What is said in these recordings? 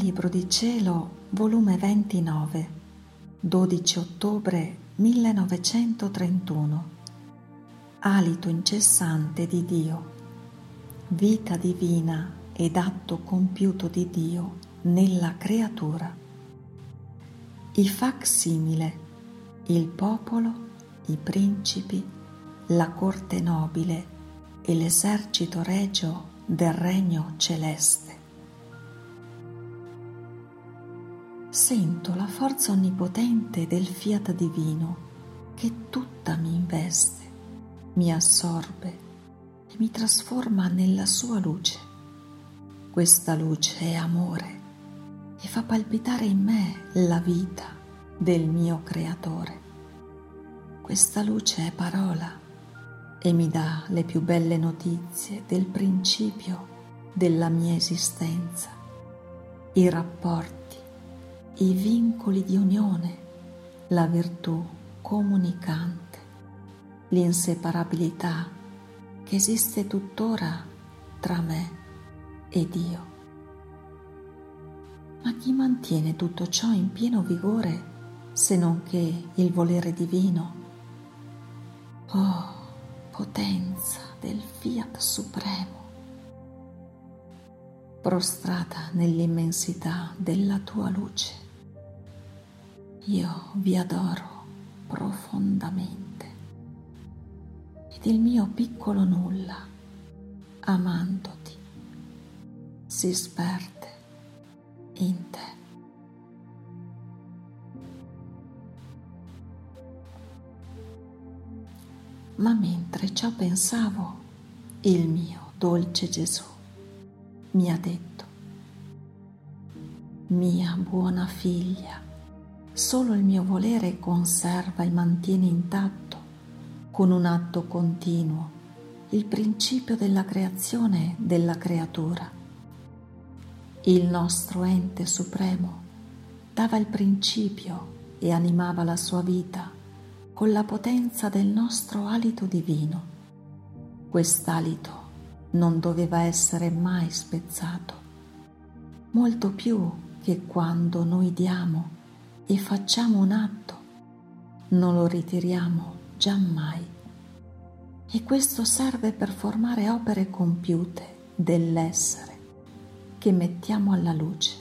Libro di Cielo, volume 29, 12 ottobre 1931. Alito incessante di Dio, vita divina ed atto compiuto di Dio nella creatura. I facsimile, il popolo, i principi, la corte nobile e l'esercito regio del regno celeste sento la forza onnipotente del fiat divino che tutta mi investe, mi assorbe e mi trasforma nella sua luce. Questa luce è amore e fa palpitare in me la vita del mio creatore. Questa luce è parola e mi dà le più belle notizie del principio della mia esistenza, i rapporti i vincoli di unione, la virtù comunicante, l'inseparabilità che esiste tuttora tra me e Dio. Ma chi mantiene tutto ciò in pieno vigore se non che il volere divino? Oh, potenza del fiat supremo, prostrata nell'immensità della tua luce io vi adoro profondamente ed il mio piccolo nulla, amandoti, si sperde in te. Ma mentre ciò pensavo, il mio dolce Gesù mi ha detto, mia buona figlia, Solo il mio volere conserva e mantiene intatto, con un atto continuo, il principio della creazione della creatura. Il nostro ente supremo dava il principio e animava la sua vita con la potenza del nostro alito divino. Quest'alito non doveva essere mai spezzato, molto più che quando noi diamo e facciamo un atto, non lo ritiriamo giammai. E questo serve per formare opere compiute dell'essere che mettiamo alla luce.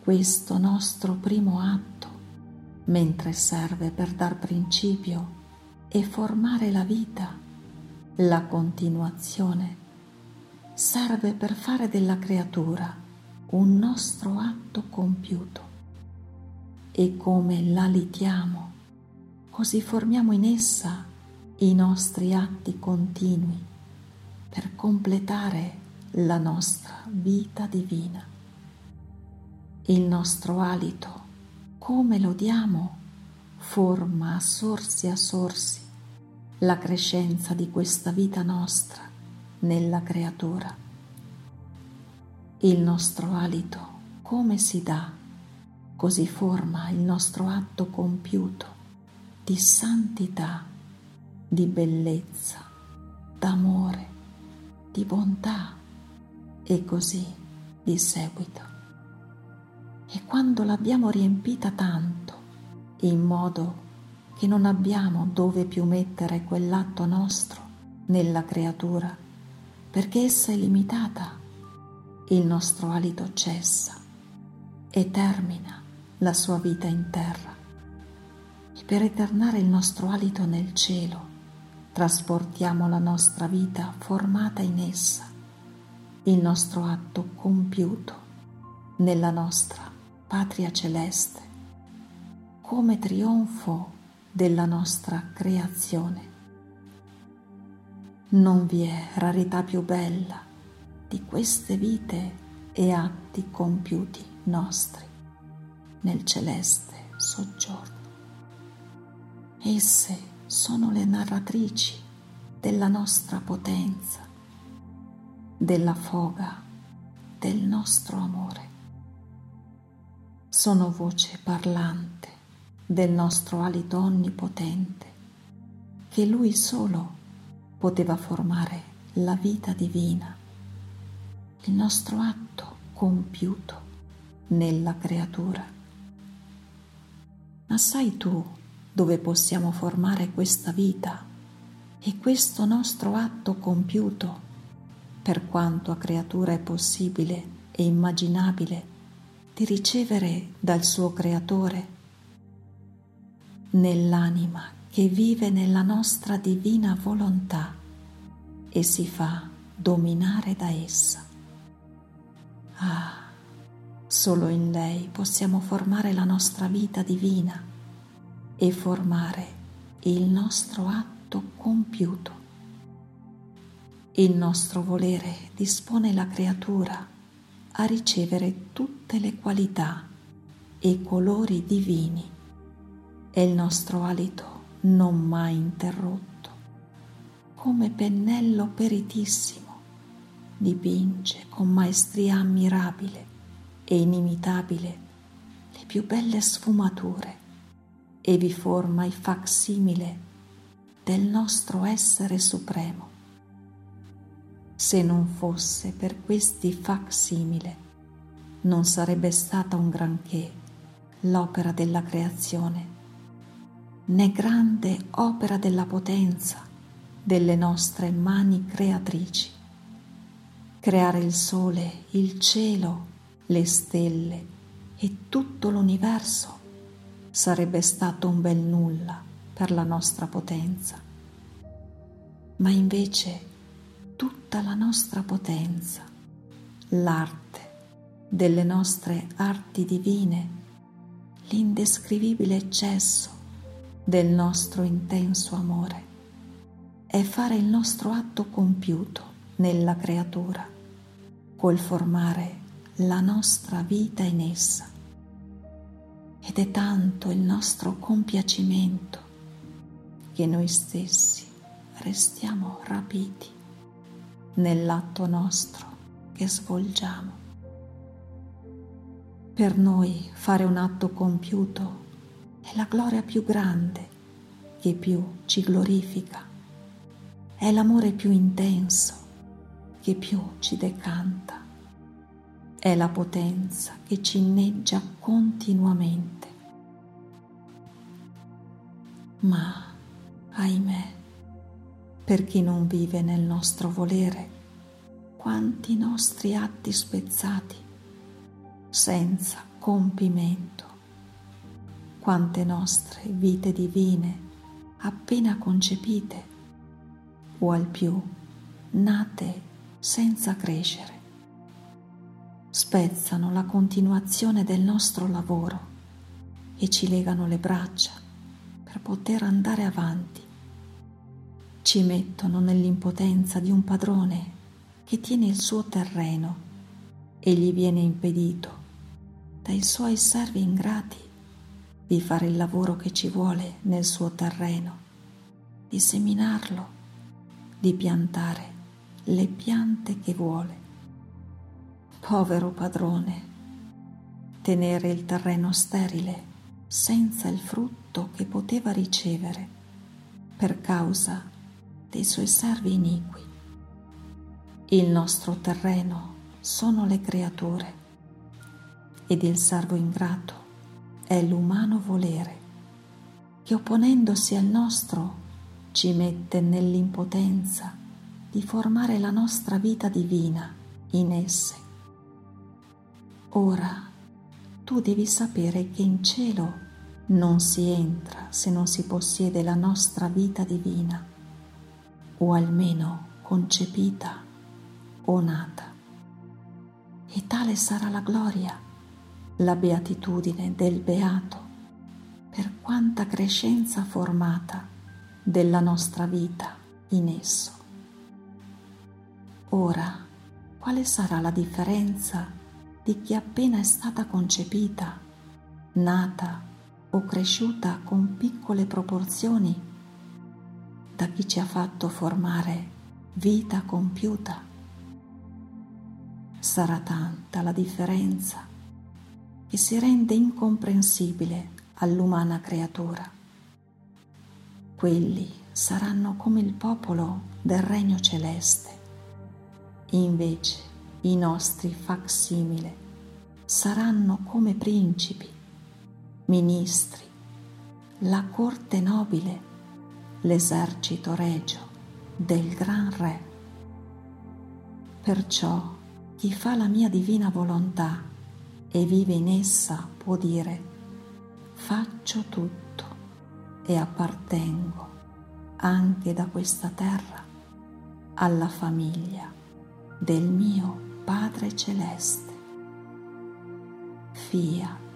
Questo nostro primo atto, mentre serve per dar principio e formare la vita, la continuazione, serve per fare della creatura un nostro atto compiuto e come la litiamo, così formiamo in essa i nostri atti continui per completare la nostra vita divina. Il nostro alito, come lo diamo, forma a sorsi a sorsi la crescenza di questa vita nostra nella creatura. Il nostro alito, come si dà? così forma il nostro atto compiuto di santità, di bellezza, d'amore, di bontà e così di seguito. E quando l'abbiamo riempita tanto, in modo che non abbiamo dove più mettere quell'atto nostro nella creatura, perché essa è limitata, il nostro alito cessa e termina la sua vita in terra. E per eternare il nostro alito nel cielo trasportiamo la nostra vita formata in essa, il nostro atto compiuto nella nostra patria celeste, come trionfo della nostra creazione. Non vi è rarità più bella di queste vite e atti compiuti nostri nel celeste soggiorno. Esse sono le narratrici della nostra potenza, della foga del nostro amore. Sono voce parlante del nostro alito onnipotente che Lui solo poteva formare la vita divina, il nostro atto compiuto nella creatura. Ma sai tu dove possiamo formare questa vita e questo nostro atto compiuto, per quanto a creatura è possibile e immaginabile, di ricevere dal suo creatore? Nell'anima che vive nella nostra divina volontà e si fa dominare da essa. Ah, solo in lei possiamo formare la nostra vita divina e formare il nostro atto compiuto. Il nostro volere dispone la creatura a ricevere tutte le qualità e colori divini e il nostro alito non mai interrotto, come pennello peritissimo, dipinge con maestria ammirabile e inimitabile le più belle sfumature e vi forma il facsimile del nostro essere supremo. Se non fosse per questi facsimile, non sarebbe stata un granché l'opera della creazione né grande opera della potenza delle nostre mani creatrici. Creare il sole, il cielo, le stelle e tutto l'universo sarebbe stato un bel nulla per la nostra potenza. Ma invece tutta la nostra potenza, l'arte delle nostre arti divine, l'indescrivibile eccesso del nostro intenso amore è fare il nostro atto compiuto nella creatura col formare la nostra vita in essa. Ed è tanto il nostro compiacimento che noi stessi restiamo rapiti nell'atto nostro che svolgiamo. Per noi fare un atto compiuto è la gloria più grande che più ci glorifica, è l'amore più intenso che più ci decanta, è la potenza che ci inneggia continuamente. Ma, ahimè, per chi non vive nel nostro volere, quanti nostri atti spezzati, senza compimento, quante nostre vite divine appena concepite o al più nate senza crescere. Spezzano la continuazione del nostro lavoro e ci legano le braccia per poter andare avanti. Ci mettono nell'impotenza di un padrone che tiene il suo terreno e gli viene impedito dai suoi servi ingrati di fare il lavoro che ci vuole nel suo terreno, di seminarlo, di piantare le piante che vuole. Povero padrone, tenere il terreno sterile senza il frutto che poteva ricevere per causa dei suoi servi iniqui. Il nostro terreno sono le creature ed il servo ingrato è l'umano volere che opponendosi al nostro ci mette nell'impotenza di formare la nostra vita divina in esse. Ora tu devi sapere che in cielo non si entra se non si possiede la nostra vita divina, o almeno concepita o nata. E tale sarà la gloria la beatitudine del beato per quanta crescenza formata della nostra vita in esso. Ora, quale sarà la differenza di chi appena è stata concepita, nata o cresciuta con piccole proporzioni da chi ci ha fatto formare vita compiuta? Sarà tanta la differenza che si rende incomprensibile all'umana creatura. Quelli saranno come il popolo del regno celeste. Invece i nostri facsimile saranno come principi, ministri, la corte nobile, l'esercito regio del gran re. Perciò chi fa la mia divina volontà e vive in essa può dire faccio tutto e appartengo anche da questa terra alla famiglia del mio Padre Celeste. Fiat.